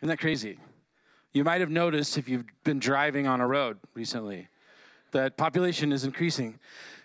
Isn't that crazy? You might have noticed if you've been driving on a road recently that population is increasing.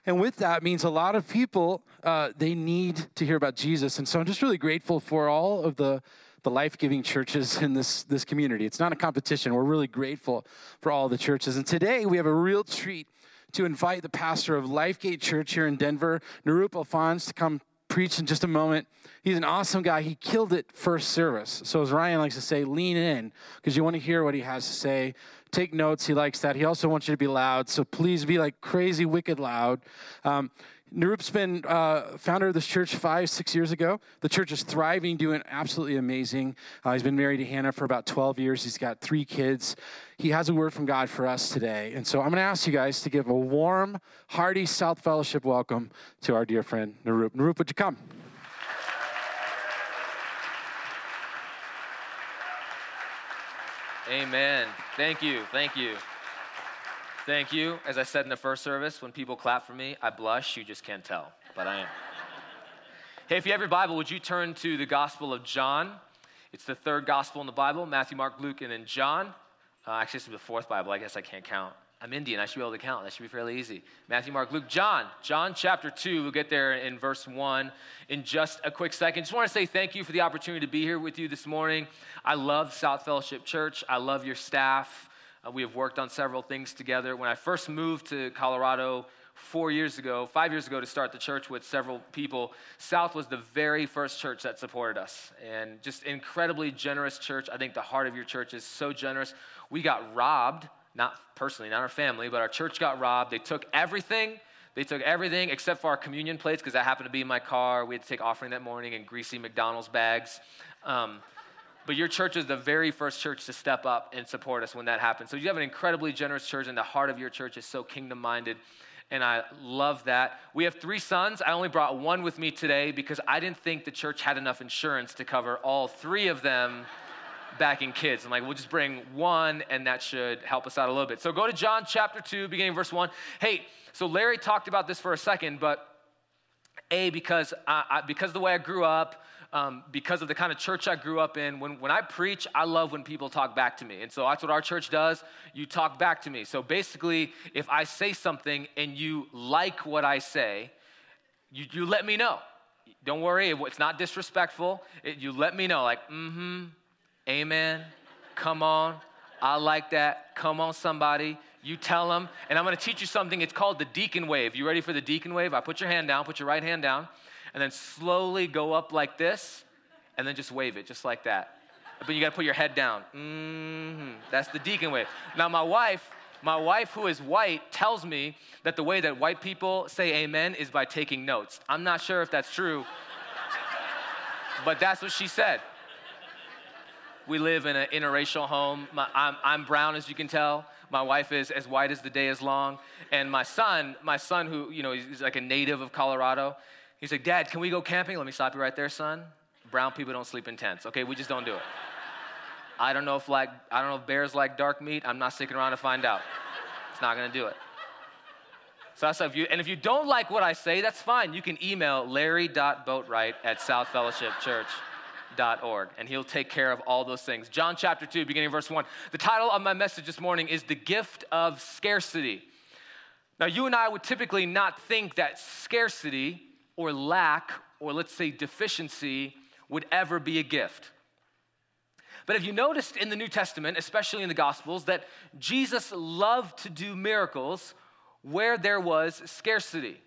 And with that means a lot of people, uh, they need to hear about Jesus. And so I'm just really grateful for all of the, the life giving churches in this, this community. It's not a competition. We're really grateful for all the churches. And today we have a real treat to invite the pastor of Lifegate Church here in Denver, Nirup Alphonse, to come preach in just a moment. He's an awesome guy. He killed it first service. So, as Ryan likes to say, lean in because you want to hear what he has to say. Take notes. He likes that. He also wants you to be loud. So, please be like crazy, wicked loud. Um, Nirup's been uh, founder of this church five, six years ago. The church is thriving, doing absolutely amazing. Uh, he's been married to Hannah for about 12 years. He's got three kids. He has a word from God for us today. And so I'm going to ask you guys to give a warm, hearty South Fellowship welcome to our dear friend Nirup. Nirup, would you come? Amen. Thank you. Thank you. Thank you. As I said in the first service, when people clap for me, I blush. You just can't tell, but I am. hey, if you have your Bible, would you turn to the Gospel of John? It's the third Gospel in the Bible Matthew, Mark, Luke, and then John. Uh, actually, it's the fourth Bible. I guess I can't count. I'm Indian. I should be able to count. That should be fairly easy. Matthew, Mark, Luke, John. John chapter 2. We'll get there in verse 1 in just a quick second. Just want to say thank you for the opportunity to be here with you this morning. I love South Fellowship Church. I love your staff. Uh, we have worked on several things together. When I first moved to Colorado four years ago, five years ago, to start the church with several people, South was the very first church that supported us. And just incredibly generous church. I think the heart of your church is so generous. We got robbed, not personally, not our family, but our church got robbed. They took everything. They took everything except for our communion plates because that happened to be in my car. We had to take offering that morning in greasy McDonald's bags. Um, but your church is the very first church to step up and support us when that happens. So you have an incredibly generous church, and the heart of your church is so kingdom minded. And I love that. We have three sons. I only brought one with me today because I didn't think the church had enough insurance to cover all three of them backing kids. I'm like, we'll just bring one, and that should help us out a little bit. So go to John chapter 2, beginning verse 1. Hey, so Larry talked about this for a second, but A, because, I, I, because the way I grew up, um, because of the kind of church I grew up in. When, when I preach, I love when people talk back to me. And so that's what our church does. You talk back to me. So basically, if I say something and you like what I say, you, you let me know. Don't worry, it's not disrespectful. It, you let me know, like, mm hmm, amen, come on, I like that, come on, somebody. You tell them, and I'm gonna teach you something. It's called the deacon wave. You ready for the deacon wave? I put your hand down, put your right hand down and then slowly go up like this, and then just wave it, just like that. But you gotta put your head down. Mm-hmm. That's the deacon wave. Now, my wife, my wife, who is white, tells me that the way that white people say amen is by taking notes. I'm not sure if that's true, but that's what she said. We live in an interracial home. My, I'm, I'm brown, as you can tell. My wife is as white as the day is long. And my son, my son, who, you know, he's like a native of Colorado, He's like, Dad, can we go camping? Let me stop you right there, son. Brown people don't sleep in tents. Okay, we just don't do it. I don't know if like I don't know if bears like dark meat. I'm not sticking around to find out. It's not gonna do it. So that's if you and if you don't like what I say, that's fine. You can email larry.boatwright at southfellowshipchurch.org and he'll take care of all those things. John chapter 2, beginning verse 1. The title of my message this morning is The Gift of Scarcity. Now, you and I would typically not think that scarcity or lack, or let's say deficiency, would ever be a gift. But have you noticed in the New Testament, especially in the Gospels, that Jesus loved to do miracles where there was scarcity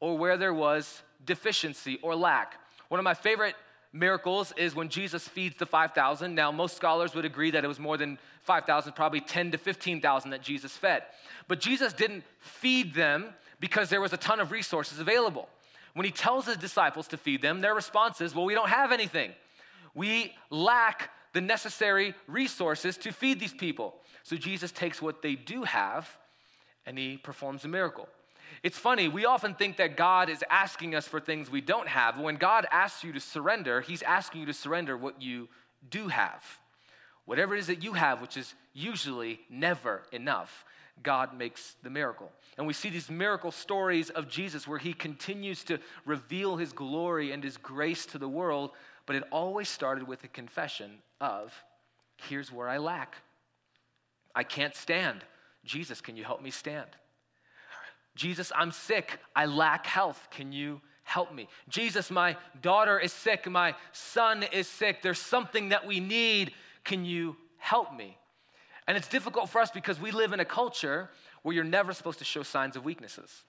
or where there was deficiency or lack? One of my favorite miracles is when Jesus feeds the 5,000. Now, most scholars would agree that it was more than 5,000, probably 10 to 15,000 that Jesus fed. But Jesus didn't feed them because there was a ton of resources available. When he tells his disciples to feed them, their response is, Well, we don't have anything. We lack the necessary resources to feed these people. So Jesus takes what they do have and he performs a miracle. It's funny, we often think that God is asking us for things we don't have. When God asks you to surrender, he's asking you to surrender what you do have. Whatever it is that you have, which is usually never enough. God makes the miracle. And we see these miracle stories of Jesus where he continues to reveal his glory and his grace to the world, but it always started with a confession of Here's where I lack. I can't stand. Jesus, can you help me stand? Jesus, I'm sick. I lack health. Can you help me? Jesus, my daughter is sick. My son is sick. There's something that we need. Can you help me? And it's difficult for us because we live in a culture where you're never supposed to show signs of weaknesses.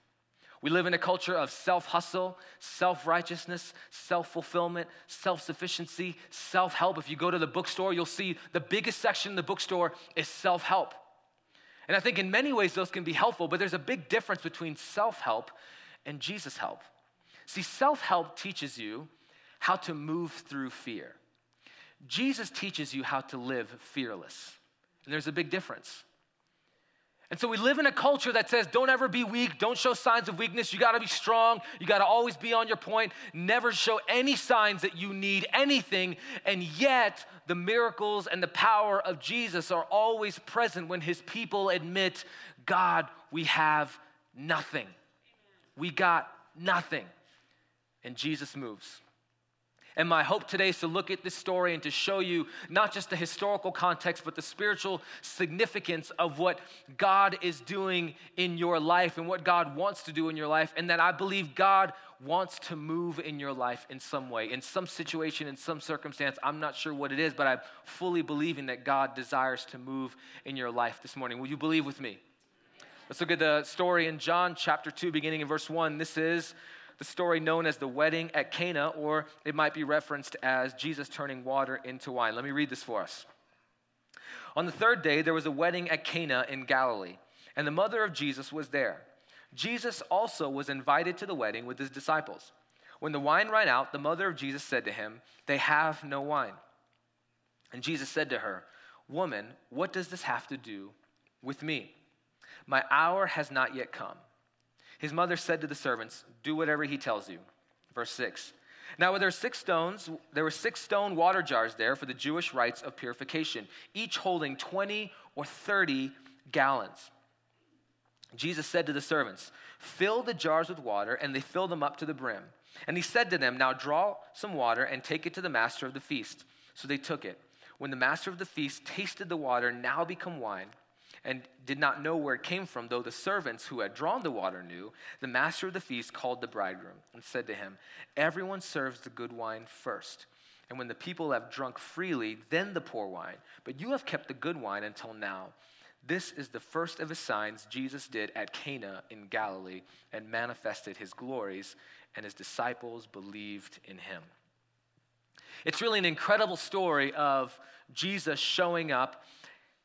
We live in a culture of self hustle, self righteousness, self fulfillment, self sufficiency, self help. If you go to the bookstore, you'll see the biggest section in the bookstore is self help. And I think in many ways those can be helpful, but there's a big difference between self help and Jesus help. See, self help teaches you how to move through fear, Jesus teaches you how to live fearless. And there's a big difference. And so we live in a culture that says, don't ever be weak, don't show signs of weakness. You gotta be strong, you gotta always be on your point, never show any signs that you need anything. And yet, the miracles and the power of Jesus are always present when his people admit, God, we have nothing. We got nothing. And Jesus moves. And my hope today is to look at this story and to show you not just the historical context, but the spiritual significance of what God is doing in your life and what God wants to do in your life. And that I believe God wants to move in your life in some way, in some situation, in some circumstance. I'm not sure what it is, but I'm fully believing that God desires to move in your life this morning. Will you believe with me? Let's look at the story in John chapter 2, beginning in verse 1. This is the story known as the wedding at Cana, or it might be referenced as Jesus turning water into wine. Let me read this for us. On the third day, there was a wedding at Cana in Galilee, and the mother of Jesus was there. Jesus also was invited to the wedding with his disciples. When the wine ran out, the mother of Jesus said to him, They have no wine. And Jesus said to her, Woman, what does this have to do with me? My hour has not yet come. His mother said to the servants, Do whatever he tells you. Verse 6. Now, there were six stones, there were six stone water jars there for the Jewish rites of purification, each holding 20 or 30 gallons. Jesus said to the servants, Fill the jars with water, and they filled them up to the brim. And he said to them, Now draw some water and take it to the master of the feast. So they took it. When the master of the feast tasted the water, now become wine, and did not know where it came from, though the servants who had drawn the water knew, the master of the feast called the bridegroom and said to him, Everyone serves the good wine first. And when the people have drunk freely, then the poor wine. But you have kept the good wine until now. This is the first of his signs Jesus did at Cana in Galilee and manifested his glories, and his disciples believed in him. It's really an incredible story of Jesus showing up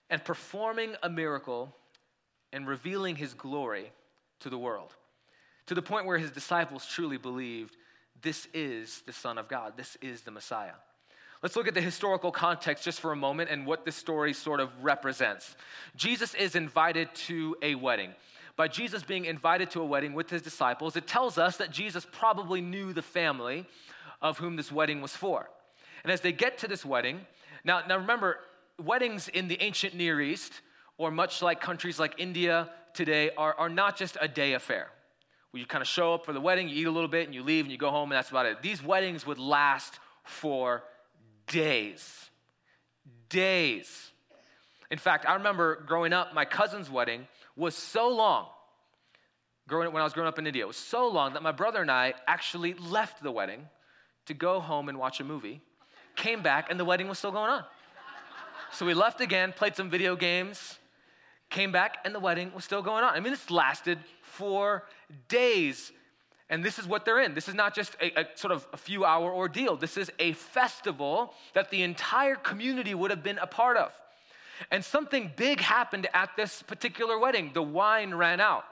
and performing a miracle and revealing his glory to the world, to the point where his disciples truly believed this is the Son of God, this is the Messiah. Let's look at the historical context just for a moment and what this story sort of represents. Jesus is invited to a wedding. By Jesus being invited to a wedding with his disciples, it tells us that Jesus probably knew the family of whom this wedding was for. And as they get to this wedding, now, now remember, weddings in the ancient Near East, or much like countries like India today, are, are not just a day affair. Where you kind of show up for the wedding, you eat a little bit, and you leave, and you go home, and that's about it. These weddings would last for days. Days. In fact, I remember growing up, my cousin's wedding was so long, growing when I was growing up in India, it was so long that my brother and I actually left the wedding to go home and watch a movie, came back, and the wedding was still going on. So we left again, played some video games, came back, and the wedding was still going on. I mean, this lasted for days. And this is what they're in. This is not just a, a, sort of a few hour ordeal. This is a festival that the entire community would have been a part of. And something big happened at this particular wedding. The wine ran out.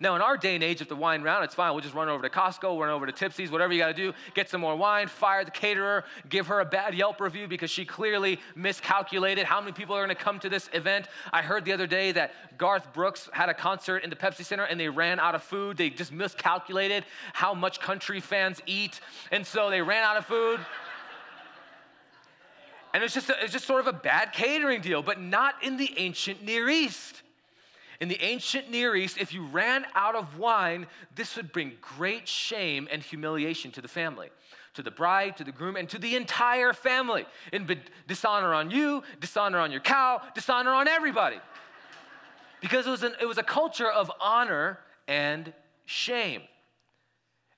Now, in our day and age, if the wine ran, it's fine. We'll just run over to Costco, run over to Tipsy's, whatever you got to do, get some more wine, fire the caterer, give her a bad Yelp review because she clearly miscalculated how many people are going to come to this event. I heard the other day that Garth Brooks had a concert in the Pepsi Center and they ran out of food. They just miscalculated how much country fans eat. And so they ran out of food. And it's just, it's just sort of a bad catering deal, but not in the ancient Near East. In the ancient Near East, if you ran out of wine, this would bring great shame and humiliation to the family. to the bride, to the groom, and to the entire family. And dishonor on you, dishonor on your cow, dishonor on everybody. Because it was, an, it was a culture of honor and shame.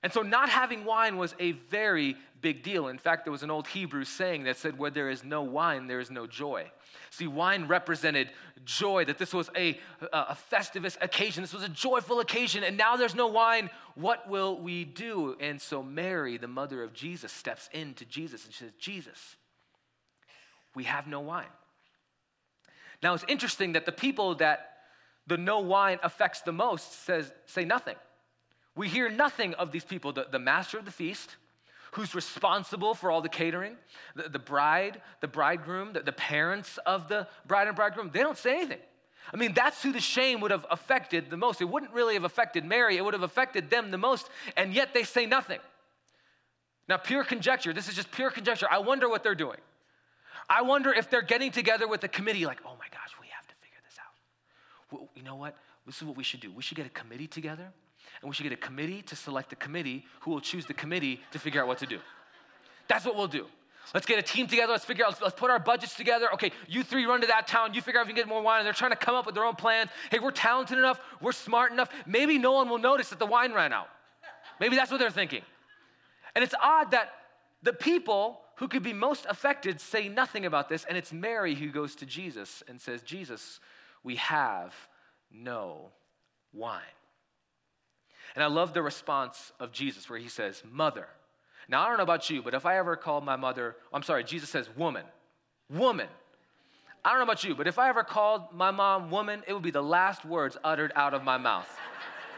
And so, not having wine was a very big deal. In fact, there was an old Hebrew saying that said, Where there is no wine, there is no joy. See, wine represented joy, that this was a, a festivus occasion. This was a joyful occasion, and now there's no wine. What will we do? And so, Mary, the mother of Jesus, steps into Jesus and says, Jesus, we have no wine. Now, it's interesting that the people that the no wine affects the most says, say nothing. We hear nothing of these people, the, the master of the feast, who's responsible for all the catering, the, the bride, the bridegroom, the, the parents of the bride and bridegroom, they don't say anything. I mean, that's who the shame would have affected the most. It wouldn't really have affected Mary, it would have affected them the most, and yet they say nothing. Now, pure conjecture, this is just pure conjecture. I wonder what they're doing. I wonder if they're getting together with the committee, like, oh my gosh, we have to figure this out. Well, you know what? This is what we should do. We should get a committee together and we should get a committee to select the committee who will choose the committee to figure out what to do. That's what we'll do. Let's get a team together. Let's figure out, let's, let's, put our budgets together. Okay, you three run to that town. You figure out if you can get more wine. And they're trying to come up with their own plans. Hey, we're talented enough. We're smart enough. Maybe no one will notice that the wine ran out. Maybe that's what they're thinking. And it's odd that the people who could be most affected say nothing about this. And it's Mary who goes to Jesus and says, Jesus, we have no wine. And I love the response of Jesus where he says, Mother. Now, I don't know about you, but if I ever called my mother, I'm sorry, Jesus says, Woman. Woman. I don't know about you, but if I ever called my mom woman, it would be the last words uttered out of my mouth.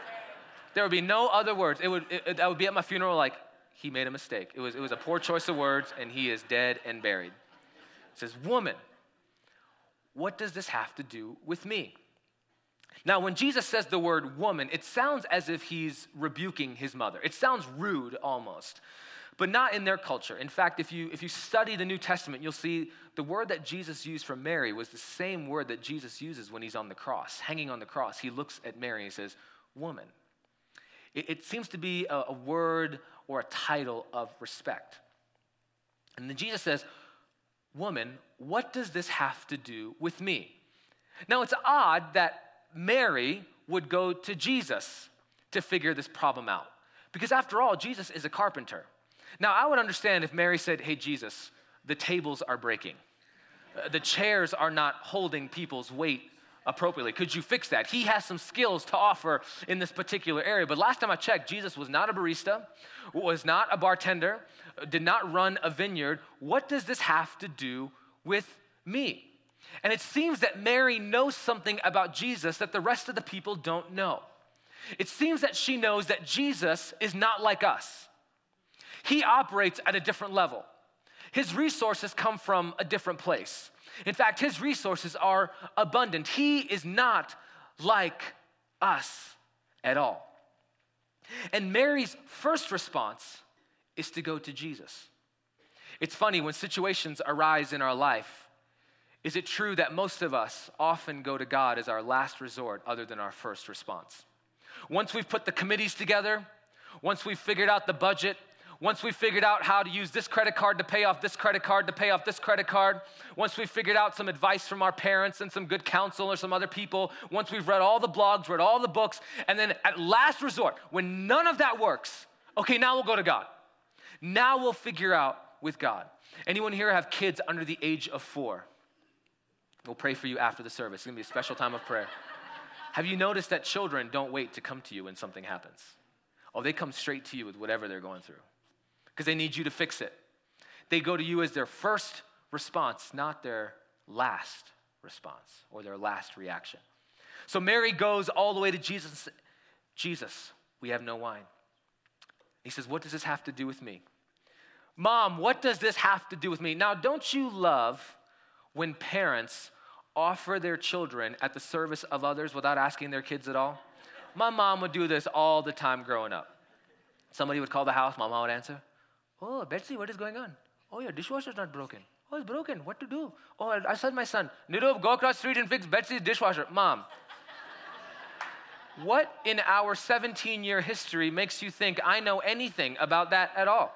there would be no other words. It would, it, it, I would be at my funeral like, he made a mistake. It was, it was a poor choice of words, and he is dead and buried. It says, Woman, what does this have to do with me? Now, when Jesus says the word woman, it sounds as if he's rebuking his mother. It sounds rude almost, but not in their culture. In fact, if you, if you study the New Testament, you'll see the word that Jesus used for Mary was the same word that Jesus uses when he's on the cross, hanging on the cross. He looks at Mary and says, Woman. It, it seems to be a, a word or a title of respect. And then Jesus says, Woman, what does this have to do with me? Now, it's odd that Mary would go to Jesus to figure this problem out. Because after all, Jesus is a carpenter. Now, I would understand if Mary said, Hey, Jesus, the tables are breaking, uh, the chairs are not holding people's weight appropriately. Could you fix that? He has some skills to offer in this particular area. But last time I checked, Jesus was not a barista, was not a bartender, did not run a vineyard. What does this have to do with me? And it seems that Mary knows something about Jesus that the rest of the people don't know. It seems that she knows that Jesus is not like us. He operates at a different level. His resources come from a different place. In fact, his resources are abundant. He is not like us at all. And Mary's first response is to go to Jesus. It's funny when situations arise in our life is it true that most of us often go to God as our last resort other than our first response? Once we've put the committees together, once we've figured out the budget, once we've figured out how to use this credit card to pay off this credit card to pay off this credit card, once we've figured out some advice from our parents and some good counsel or some other people, once we've read all the blogs, read all the books, and then at last resort, when none of that works, okay, now we'll go to God. Now we'll figure out with God. Anyone here have kids under the age of four? We'll pray for you after the service. It's gonna be a special time of prayer. Have you noticed that children don't wait to come to you when something happens? Oh, they come straight to you with whatever they're going through because they need you to fix it. They go to you as their first response, not their last response or their last reaction. So Mary goes all the way to Jesus. Jesus, we have no wine. He says, What does this have to do with me? Mom, what does this have to do with me? Now, don't you love when parents offer their children at the service of others without asking their kids at all? My mom would do this all the time growing up. Somebody would call the house, my mom would answer, Oh, Betsy, what is going on? Oh, your dishwasher's not broken. Oh, it's broken. What to do? Oh, I said my son, Nirup, go across the street and fix Betsy's dishwasher. Mom, what in our 17 year history makes you think I know anything about that at all?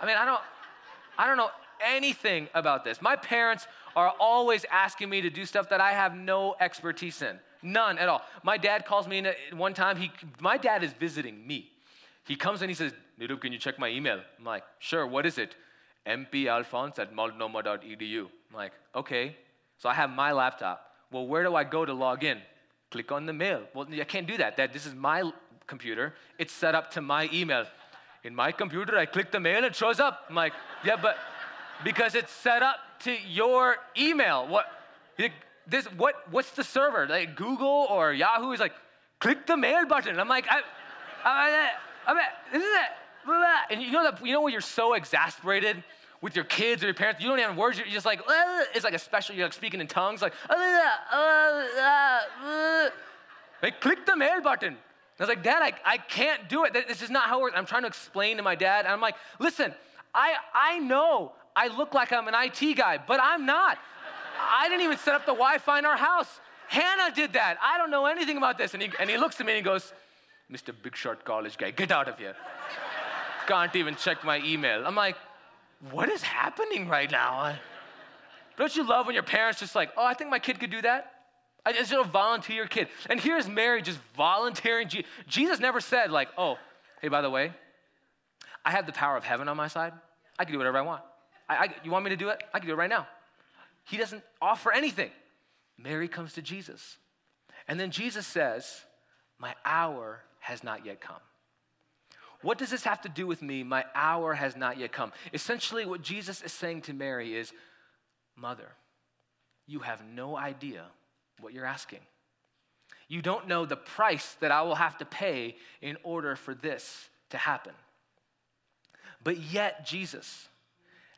I mean, I don't, I don't know anything about this. My parents are always asking me to do stuff that I have no expertise in. None at all. My dad calls me in one time. He, my dad is visiting me. He comes and he says, Nirup, can you check my email? I'm like, sure, what is it? mpalphonse at multnomah.edu. I'm like, okay. So I have my laptop. Well, where do I go to log in? Click on the mail. Well, I can't do that. That this is my computer. It's set up to my email. In my computer, I click the mail, it shows up. I'm like, yeah, but because it's set up to your email. What this what what's the server? Like Google or Yahoo is like, click the mail button. I'm like, I, I, I, I this is it. And you know that you know when you're so exasperated with your kids or your parents, you don't even have words. You're just like, it's like a special. You're like speaking in tongues, like, like click the mail button. I was like, Dad, I, I can't do it. This is not how it works. I'm trying to explain to my dad. And I'm like, listen, I, I know I look like I'm an IT guy, but I'm not. I didn't even set up the Wi Fi in our house. Hannah did that. I don't know anything about this. And he, and he looks at me and he goes, Mr. Big Shot College guy, get out of here. Can't even check my email. I'm like, what is happening right now? Don't you love when your parents just like, oh, I think my kid could do that? I just a volunteer your kid. And here's Mary just volunteering. Jesus never said, like, oh, hey, by the way, I have the power of heaven on my side. I can do whatever I want. I, I, you want me to do it? I can do it right now. He doesn't offer anything. Mary comes to Jesus. And then Jesus says, My hour has not yet come. What does this have to do with me? My hour has not yet come. Essentially, what Jesus is saying to Mary is, Mother, you have no idea what you're asking. You don't know the price that I will have to pay in order for this to happen. But yet, Jesus,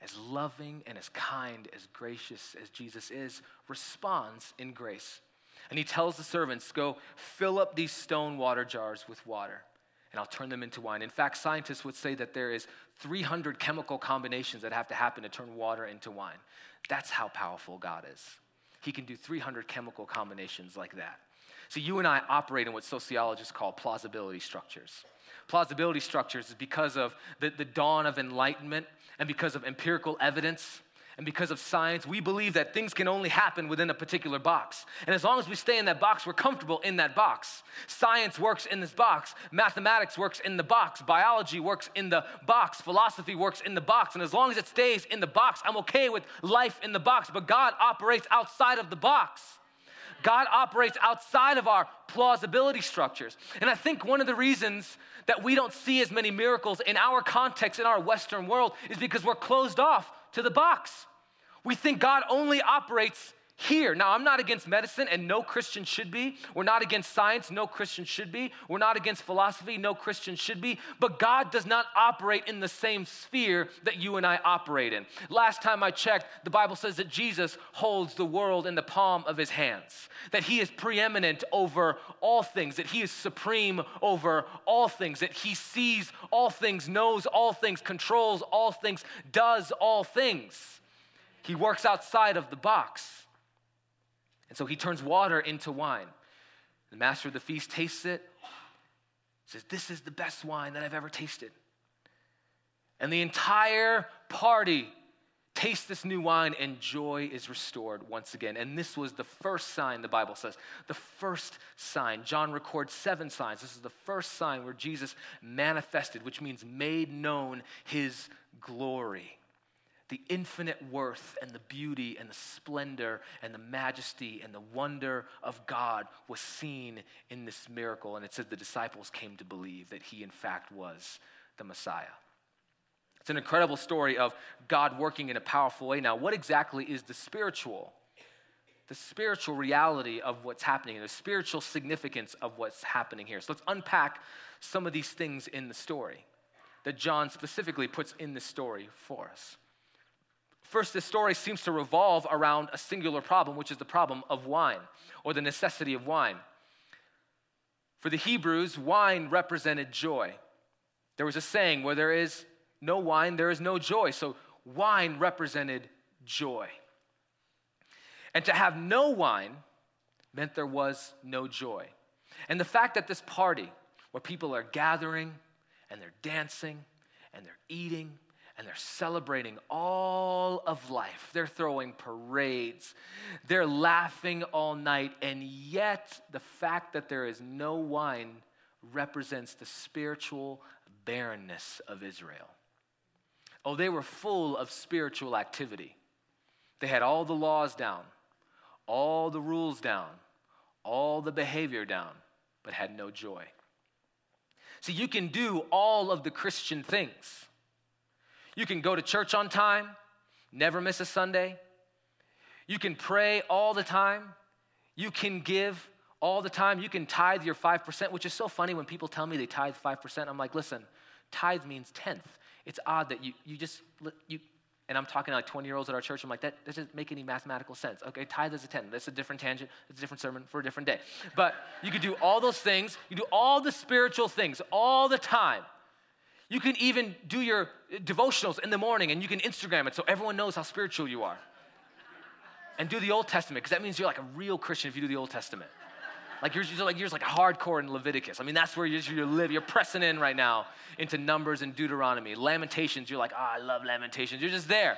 as loving and as kind, as gracious as Jesus is, responds in grace. And he tells the servants, Go fill up these stone water jars with water, and I'll turn them into wine. In fact, scientists would say that there is 300 chemical combinations that have to happen to turn water into wine. That's how powerful God is. He can do 300 chemical combinations like that. So you and I operate in what sociologists call plausibility structures. Plausibility structures is because of the, the dawn of enlightenment and because of empirical evidence and because of science, we believe that things can only happen within a particular box. And as long as we stay in that box, we're comfortable in that box. Science works in this box, mathematics works in the box, biology works in the box, philosophy works in the box. And as long as it stays in the box, I'm okay with life in the box. But God operates outside of the box. God operates outside of our plausibility structures. And I think one of the reasons that we don't see as many miracles in our context, in our Western world, is because we're closed off to the box. We think God only operates here. Now, I'm not against medicine, and no Christian should be. We're not against science, no Christian should be. We're not against philosophy, no Christian should be. But God does not operate in the same sphere that you and I operate in. Last time I checked, the Bible says that Jesus holds the world in the palm of his hands, that he is preeminent over all things, that he is supreme over all things, that he sees all things, knows all things, controls all things, does all things. He works outside of the box. And so he turns water into wine. The master of the feast tastes it, says, This is the best wine that I've ever tasted. And the entire party tastes this new wine, and joy is restored once again. And this was the first sign, the Bible says. The first sign. John records seven signs. This is the first sign where Jesus manifested, which means made known his glory the infinite worth and the beauty and the splendor and the majesty and the wonder of God was seen in this miracle. And it said the disciples came to believe that he, in fact, was the Messiah. It's an incredible story of God working in a powerful way. Now, what exactly is the spiritual? The spiritual reality of what's happening, and the spiritual significance of what's happening here. So let's unpack some of these things in the story that John specifically puts in the story for us. First, this story seems to revolve around a singular problem, which is the problem of wine or the necessity of wine. For the Hebrews, wine represented joy. There was a saying where there is no wine, there is no joy. So wine represented joy. And to have no wine meant there was no joy. And the fact that this party, where people are gathering and they're dancing and they're eating and they're celebrating all of life. They're throwing parades, they're laughing all night, and yet the fact that there is no wine represents the spiritual barrenness of Israel. Oh, they were full of spiritual activity. They had all the laws down, all the rules down, all the behavior down, but had no joy. See, you can do all of the Christian things. You can go to church on time, never miss a Sunday. You can pray all the time. You can give all the time. You can tithe your 5%, which is so funny when people tell me they tithe 5%. I'm like, listen, tithe means tenth. It's odd that you, you just, you, and I'm talking to like 20 year olds at our church. I'm like, that that doesn't make any mathematical sense. Okay, tithe is a 10. That's a different tangent. It's a different sermon for a different day. But you could do all those things. You do all the spiritual things all the time. You can even do your devotionals in the morning and you can Instagram it so everyone knows how spiritual you are. And do the Old Testament, because that means you're like a real Christian if you do the Old Testament. Like you're, you're like you're like hardcore in Leviticus. I mean, that's where you're, you live. You're pressing in right now into Numbers and Deuteronomy. Lamentations, you're like, oh, I love Lamentations. You're just there.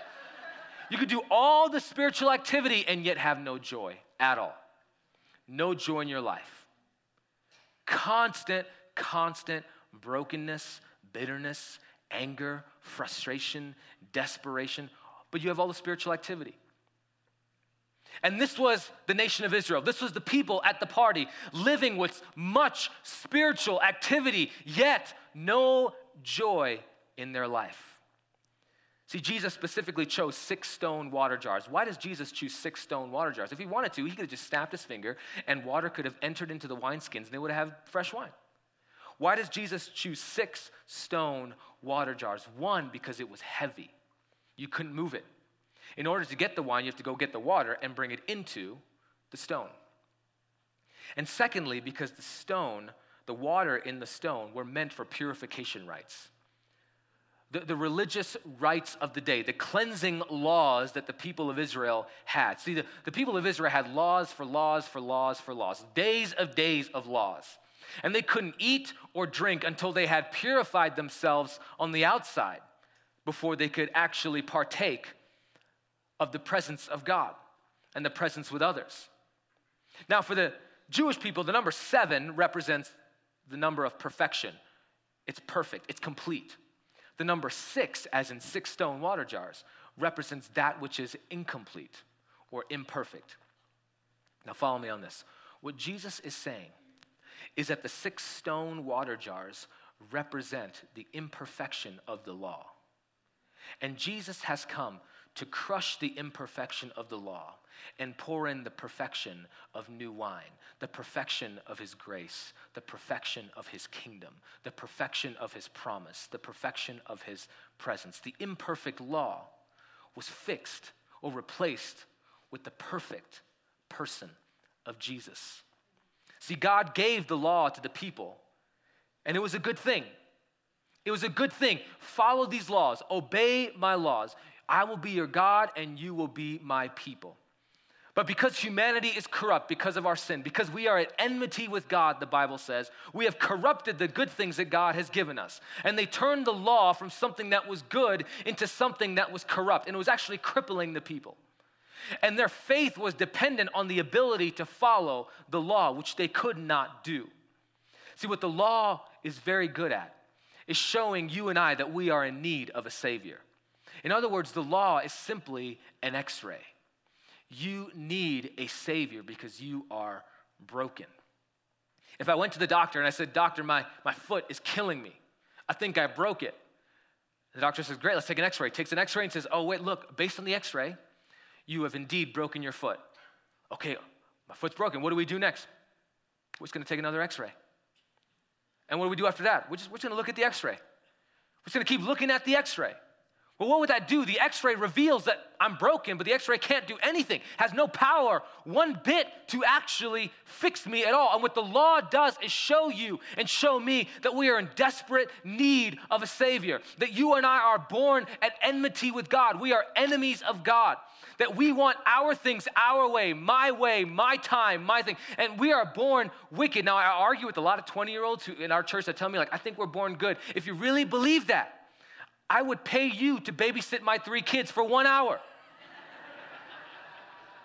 You could do all the spiritual activity and yet have no joy at all. No joy in your life. Constant, constant brokenness, bitterness, anger, frustration, desperation, but you have all the spiritual activity. And this was the nation of Israel. This was the people at the party living with much spiritual activity, yet no joy in their life. See, Jesus specifically chose six stone water jars. Why does Jesus choose six stone water jars? If he wanted to, he could have just snapped his finger and water could have entered into the wineskins and they would have had fresh wine. Why does Jesus choose six stone water jars? One, because it was heavy. You couldn't move it. In order to get the wine, you have to go get the water and bring it into the stone. And secondly, because the stone, the water in the stone, were meant for purification rites. The, the, religious rites of the day, the cleansing laws that the people of Israel had. See, the, the people of Israel had laws for laws for laws for laws, days of days of laws. And they couldn't eat or drink until they had purified themselves on the outside before they could actually partake of the presence of God and the presence with others. Now, for the Jewish people, the number seven represents the number of perfection. It's perfect, it's complete. The number six, as in six stone water jars, represents that which is incomplete or imperfect. Now, follow me on this. What Jesus is saying is that the six stone water jars represent the imperfection of the law. And Jesus has come to crush the imperfection of the law and pour in the perfection of new wine, the perfection of his grace, the perfection of his kingdom, the perfection of his promise, the perfection of his presence. The imperfect law was fixed or replaced with the perfect person of Jesus. See, God gave the law to the people, and it was a good thing. It was a good thing. Follow these laws, obey my laws. I will be your God and you will be my people. But because humanity is corrupt because of our sin, because we are at enmity with God, the Bible says, we have corrupted the good things that God has given us. And they turned the law from something that was good into something that was corrupt. And it was actually crippling the people. And their faith was dependent on the ability to follow the law, which they could not do. See, what the law is very good at is showing you and I that we are in need of a Savior. In other words, the law is simply an x ray. You need a Savior because you are broken. If I went to the doctor and I said, Doctor, my, my foot is killing me, I think I broke it. The doctor says, Great, let's take an x ray. Takes an x ray and says, Oh, wait, look, based on the x ray, you have indeed broken your foot. Okay, my foot's broken. What do we do next? We're just gonna take another x ray. And what do we do after that? We're just, we're just gonna look at the x ray. We're just gonna keep looking at the x ray. Well, what would that do? The x ray reveals that I'm broken, but the x ray can't do anything, has no power one bit to actually fix me at all. And what the law does is show you and show me that we are in desperate need of a Savior, that you and I are born at enmity with God. We are enemies of God. That we want our things our way, my way, my time, my thing. And we are born wicked. Now, I argue with a lot of 20 year olds in our church that tell me, like, I think we're born good. If you really believe that, I would pay you to babysit my three kids for one hour.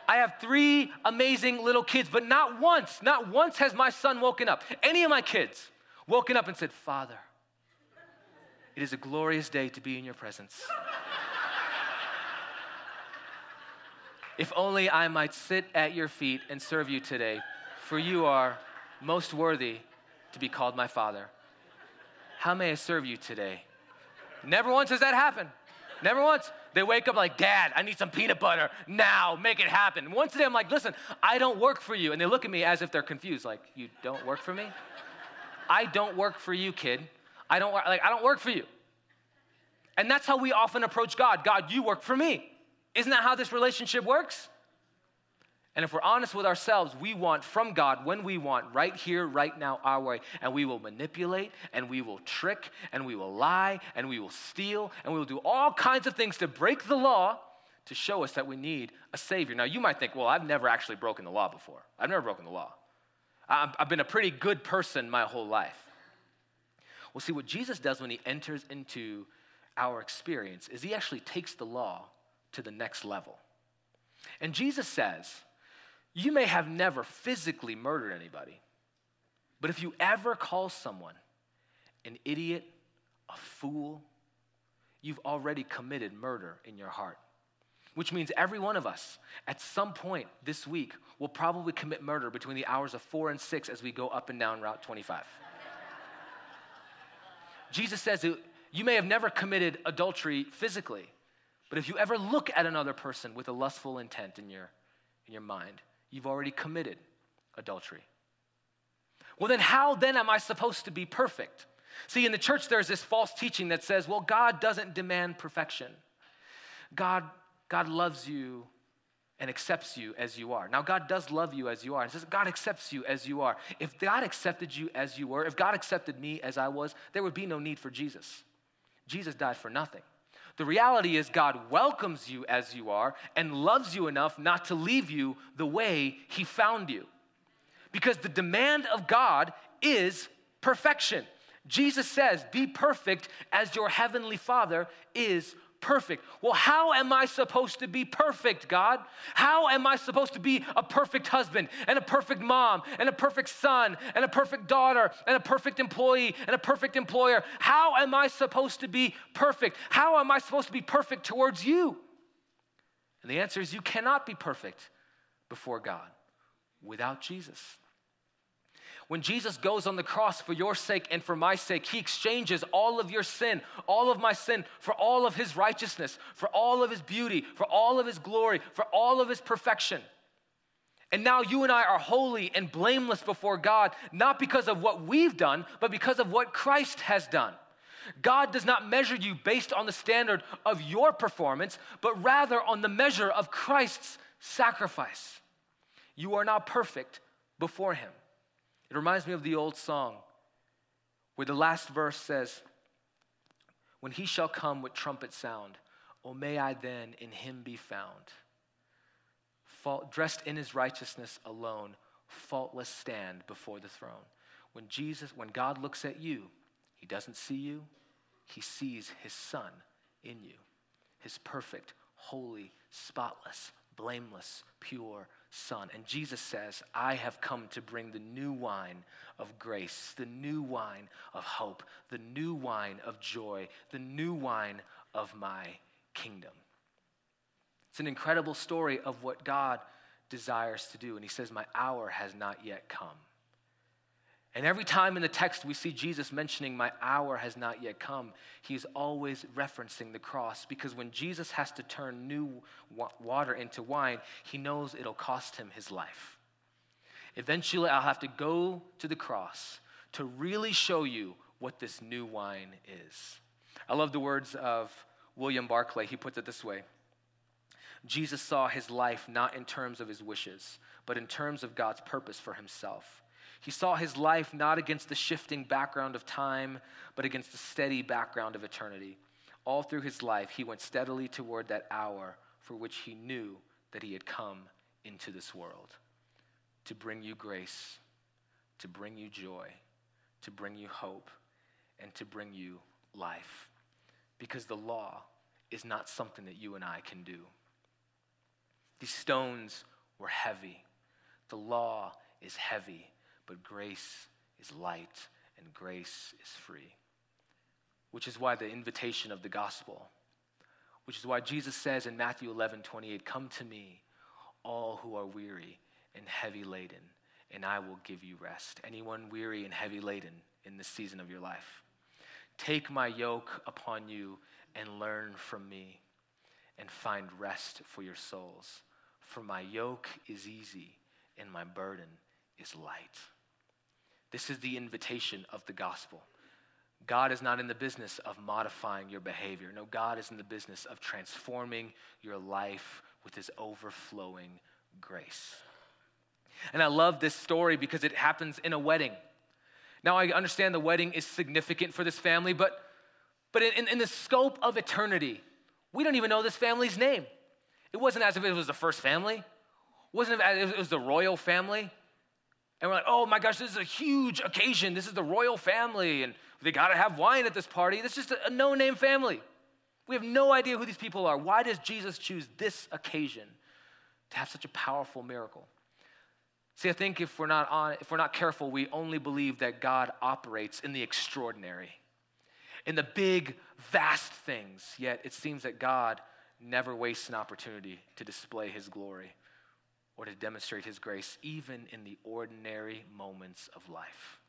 I have three amazing little kids, but not once, not once has my son woken up, any of my kids woken up and said, Father, it is a glorious day to be in your presence. If only I might sit at your feet and serve you today, for you are most worthy to be called my Father. How may I serve you today? Never once has that happened. Never once. They wake up like, Dad, I need some peanut butter now. Make it happen. Once a day, I'm like, listen, I don't work for you. And they look at me as if they're confused, like, you don't work for me? I don't work for you, kid. I don't like I don't work for you. And that's how we often approach God. God, you work for me. Isn't that how this relationship works? And if we're honest with ourselves, we want from God when we want, right here, right now, our way. And we will manipulate, and we will trick, and we will lie, and we will steal, and we will do all kinds of things to break the law to show us that we need a Savior. Now, you might think, well, I've never actually broken the law before. I've never broken the law. I've been a pretty good person my whole life. Well, see, what Jesus does when he enters into our experience is he actually takes the law to the next level. And Jesus says, you may have never physically murdered anybody, but if you ever call someone an idiot, a fool, you've already committed murder in your heart. Which means every one of us at some point this week will probably commit murder between the hours of four and six as we go up and down Route 25. Jesus says you may have never committed adultery physically, but if you ever look at another person with a lustful intent in your, in your mind, you've already committed adultery. Well, then, how then am I supposed to be perfect? See, in the church, there's this false teaching that says, well, God doesn't demand perfection. God, God loves you and accepts you as you are. Now, God does love you as you are. And says God accepts you as you are. If God accepted you as you were, if God accepted me as I was, there would be no need for Jesus. Jesus died for nothing. The reality is, God welcomes you as you are and loves you enough not to leave you the way He found you. Because the demand of God is perfection. Jesus says, Be perfect as your heavenly Father is perfect. Well, how am I supposed to be perfect, God? How am I supposed to be a perfect husband and a perfect mom and a perfect son and a perfect daughter and a perfect employee and a perfect employer? How am I supposed to be perfect? How am I supposed to be perfect towards you? And the answer is you cannot be perfect before God without Jesus. When Jesus goes on the cross for your sake and for my sake, he exchanges all of your sin, all of my sin, for all of his righteousness, for all of his beauty, for all of his glory, for all of his perfection. And now you and I are holy and blameless before God, not because of what we've done, but because of what Christ has done. God does not measure you based on the standard of your performance, but rather on the measure of Christ's sacrifice. You are not perfect before Him. It reminds me of the old song where the last verse says, When he shall come with trumpet sound, oh, may I then in him be found. dressed in his righteousness alone, faultless stand before the throne. When Jesus, when God looks at you, he doesn't see you, he sees his son in you, his perfect, holy, spotless, blameless, pure Son. And Jesus says, I have come to bring the new wine of grace, the new wine of hope, the new wine of joy, the new wine of my kingdom. It's an incredible story of what God desires to do. And he says, My hour has not yet come. And every time in the text we see Jesus mentioning, My hour has not yet come, he's always referencing the cross because when Jesus has to turn new water into wine, he knows it'll cost him his life. Eventually, I'll have to go to the cross to really show you what this new wine is. I love the words of William Barclay. He puts it this way Jesus saw his life not in terms of his wishes, but in terms of God's purpose for himself. He saw his life not against the shifting background of time, but against the steady background of eternity. All through his life, he went steadily toward that hour for which he knew that he had come into this world to bring you grace, to bring you joy, to bring you hope, and to bring you life. because the law is not something that you and I can do. These stones were heavy. The law is heavy, but grace is light and grace is free. Which is why the invitation of the gospel, which is why Jesus says in Matthew 11 28, Come to me, all who are weary and heavy laden, and I will give you rest. Anyone weary and heavy laden in this season of your life, take my yoke upon you and learn from me and find rest for your souls. For my yoke is easy and my burden is light. This is the invitation of the gospel. God is not in the business of modifying your behavior. No, God is in the business of transforming your life with his overflowing grace. And I love this story because it happens in a wedding. Now, I understand the wedding is significant for this family, but, but in, in the scope of eternity, we don't even know this family's name. It wasn't as if it was the first family, it wasn't as if it was the royal family. And we're like, oh my gosh, this is a huge occasion. This is the royal family, and they got to have wine at this party. This is just a, a no name family. We have no idea who these people are. Why does Jesus choose this occasion to have such a powerful miracle? See, I think if we're not on, if we're not careful, we only believe that God operates in the extraordinary, in the big, vast things. Yet it seems that God never wastes an opportunity to display his glory or to demonstrate his grace, even in the ordinary moments of life.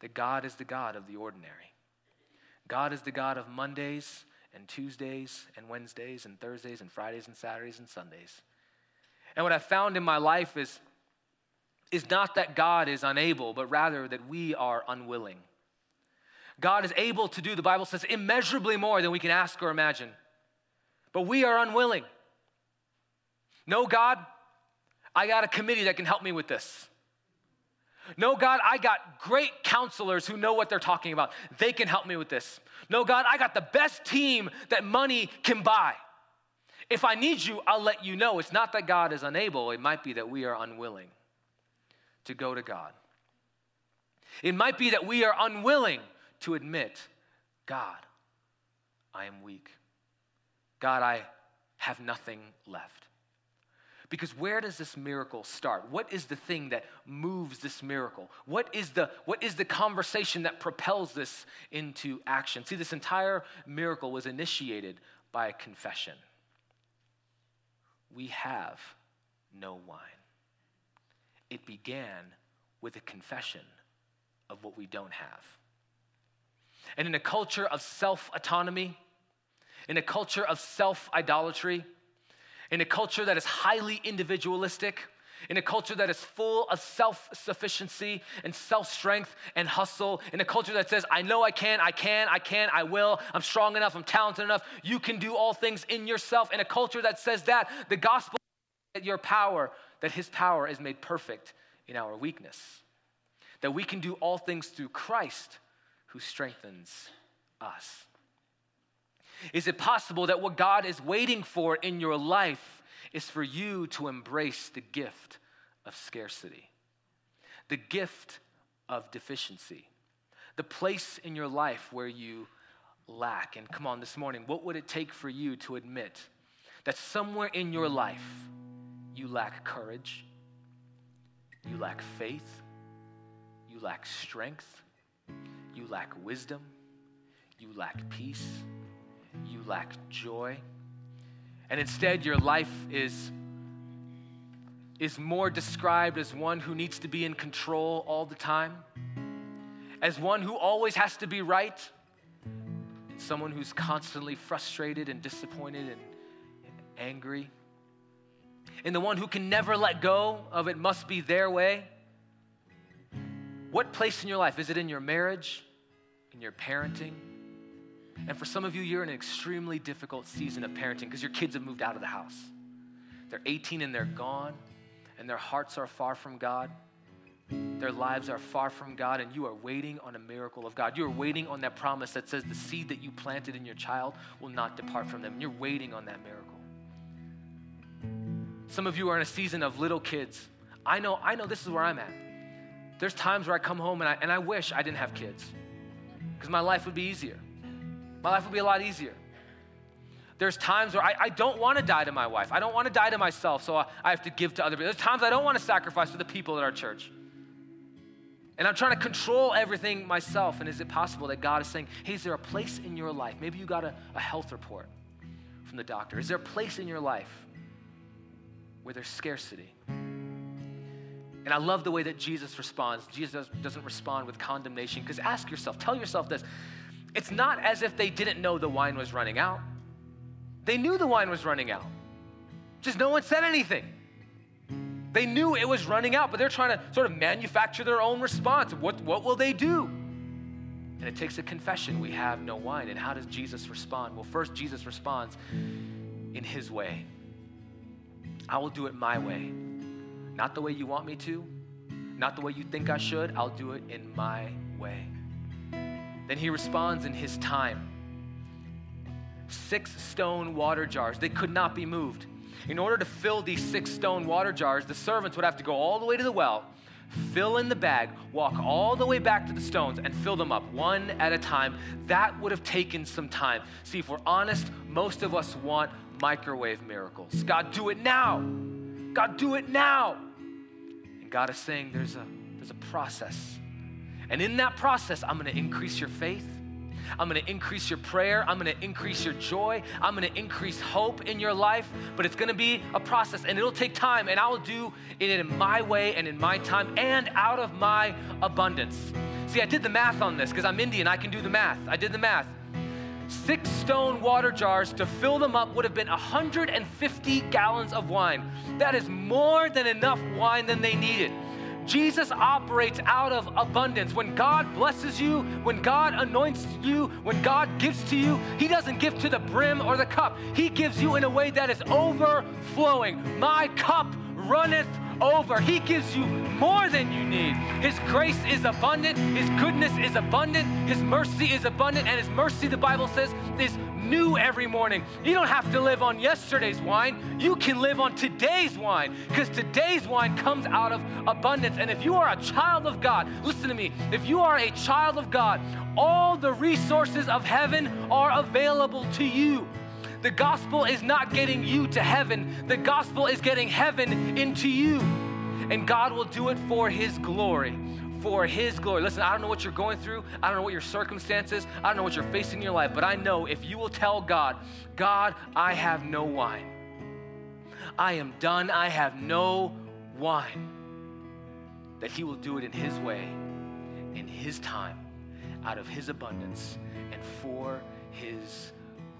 That God is the God of the ordinary. God is the God of Mondays and Tuesdays and Wednesdays and Thursdays and Fridays and Saturdays and Sundays. And what I've found in my life is, is not that God is unable, but rather that we are unwilling. God is able to do, the Bible says, immeasurably more than we can ask or imagine. But we are unwilling. No, God, I got a committee that can help me with this. No, God, I got great counselors who know what they're talking about. They can help me with this. No, God, I got the best team that money can buy. If I need you, I'll let you know. It's not that God is unable, it might be that we are unwilling to go to God. It might be that we are unwilling to admit, God, I am weak. God, I have nothing left. Because where does this miracle start? What is the thing that moves this miracle? What is the, what is the conversation that propels this into action? See, this entire miracle was initiated by a confession. We have no wine. It began with a confession of what we don't have. And in a culture of self autonomy, in a culture of self idolatry, in a culture that is highly individualistic, in a culture that is full of self sufficiency and self strength and hustle, in a culture that says, I know I can, I can, I can, I will, I'm strong enough, I'm talented enough, you can do all things in yourself, in a culture that says that, the gospel that your power, that his power is made perfect in our weakness. That we can do all things through Christ who strengthens us. Is it possible that what God is waiting for in your life is for you to embrace the gift of scarcity, the gift of deficiency, the place in your life where you lack? And come on, this morning, what would it take for you to admit that somewhere in your life you lack courage, you lack faith, you lack strength, you lack wisdom, you lack peace? Lack joy. And instead, your life is, is more described as one who needs to be in control all the time, as one who always has to be right, someone who's constantly frustrated and disappointed and angry, and the one who can never let go of it must be their way. What place in your life? Is it in your marriage, in your parenting? And for some of you, you're in an extremely difficult season of parenting because your kids have moved out of the house. They're 18 and they're gone, and their hearts are far from God. Their lives are far from God, and you are waiting on a miracle of God. You are waiting on that promise that says the seed that you planted in your child will not depart from them. And you're waiting on that miracle. Some of you are in a season of little kids. I know, I know this is where I'm at. There's times where I come home and I, and I wish I didn't have kids because my life would be easier. My life would be a lot easier. There's times where I, I don't want to die to my wife. I don't want to die to myself, so I, I have to give to other people. There's times I don't want to sacrifice for the people at our church. And I'm trying to control everything myself. And is it possible that God is saying, hey, is there a place in your life? Maybe you got a, a health report from the doctor. Is there a place in your life where there's scarcity? And I love the way that Jesus responds. Jesus doesn't respond with condemnation because ask yourself, tell yourself this. It's not as if they didn't know the wine was running out. They knew the wine was running out. Just no one said anything. They knew it was running out, but they're trying to sort of manufacture their own response. What, what will they do? And it takes a confession. We have no wine. And how does Jesus respond? Well, first, Jesus responds in his way. I will do it my way. Not the way you want me to, not the way you think I should. I'll do it in my way. Then he responds in his time six stone water jars. They could not be moved. In order to fill these six stone water jars, the servants would have to go all the way to the well, fill in the bag, walk all the way back to the stones, and fill them up one at a time. That would have taken some time. See, if we're honest, most of us want microwave miracles. God, do it now. God, do it now. And God is saying there's a, there's a process. And in that process, I'm to increase your faith. I'm gonna increase your prayer. I'm gonna increase your joy. I'm gonna increase hope in your life. But it's gonna be a process and it'll take time, and I will do it in my way and in my time and out of my abundance. See, I did the math on this because I'm Indian, I can do the math. I did the math. Six stone water jars to fill them up would have been 150 gallons of wine. That is more than enough wine than they needed. Jesus operates out of abundance. When God blesses you, when God anoints you, when God gives to you, He doesn't give to the brim or the cup. He gives you in a way that is overflowing. My cup runneth over. He gives you more than you need. His grace is abundant, His goodness is abundant, His mercy is abundant, and His mercy, the Bible says, is new every morning. You don't have to live on yesterday's wine. You can live on today's wine because today's wine comes out of abundance. And if you are a child of God, listen to me, if you are a child of God, all the resources of heaven are available to you. The gospel is not getting you to heaven, the gospel is getting heaven into you. And God will do it for His glory for His glory. Listen, I don't know what you're going through. I don't know what your circumstances. I don't know what you're facing in your life, but I know if you will tell God, God, I have no wine. I am done. I have no wine. That He will do it in His way, in His time, out of His abundance, and for His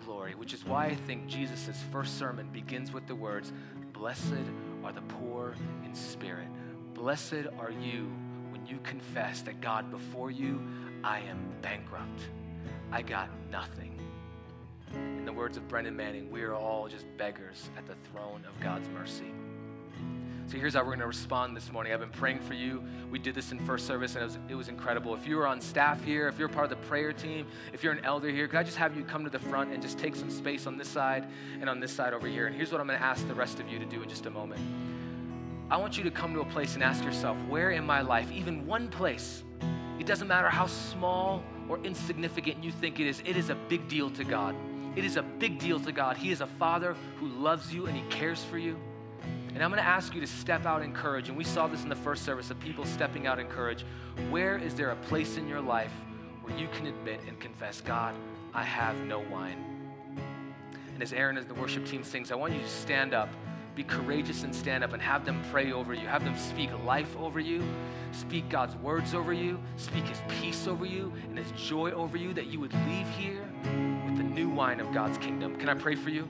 glory. Which is why I think Jesus' first sermon begins with the words, Blessed are the poor in spirit. Blessed are you you confess that God, before you, I am bankrupt. I got nothing. In the words of Brennan Manning, we are all just beggars at the throne of God's mercy. So here's how we're going to respond this morning. I've been praying for you. We did this in first service, and it was, it was incredible. If you are on staff here, if you're part of the prayer team, if you're an elder here, could I just have you come to the front and just take some space on this side and on this side over here? And here's what I'm going to ask the rest of you to do in just a moment. I want you to come to a place and ask yourself, where in my life, even one place, it doesn't matter how small or insignificant you think it is, it is a big deal to God. It is a big deal to God. He is a father who loves you and he cares for you. And I'm going to ask you to step out in courage. And we saw this in the first service of people stepping out in courage. Where is there a place in your life where you can admit and confess, God, I have no wine? And as Aaron as the worship team sings, I want you to stand up be courageous and stand up and have them pray over you. Have them speak life over you, speak God's words over you, speak His peace over you and His joy over you, that you would leave here with the new wine of God's kingdom. Can I pray for you?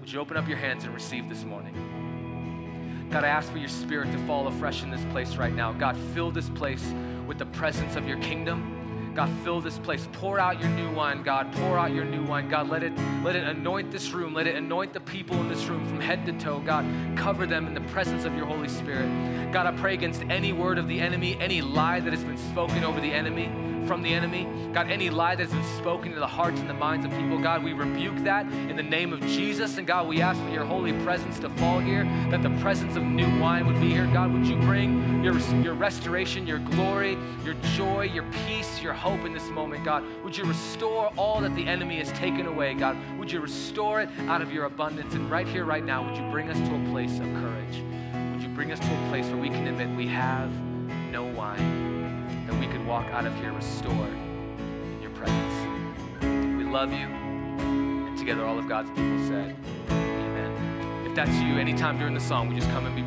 Would you open up your hands and receive this morning? God, I ask for your spirit to fall afresh in this place right now. God, fill this place with the presence of your kingdom. God, fill this place. Pour out your new wine, God. Pour out your new wine. God, let it, let it anoint this room. Let it anoint the people in this room from head to toe. God, cover them in the presence of your Holy Spirit. God, I pray against any word of the enemy, any lie that has been spoken over the enemy from the enemy. God, any lie that has been spoken to the hearts and the minds of people, God, we rebuke that in the name of Jesus. And God, we ask for your holy presence to fall here, that the presence of new wine would be here. God, would you bring your, your restoration, your glory, your joy, your peace, your hope in this moment, God? Would you restore all that the enemy has taken away, God? Would you restore it out of your abundance? And right here, right now, would you bring us to a place of courage? Would you bring us to a place where we can admit we have no wine, that we could walk out of here restored in your presence? We love you. And together, all of God's people said, Amen. If that's you, anytime during the song, we just come and be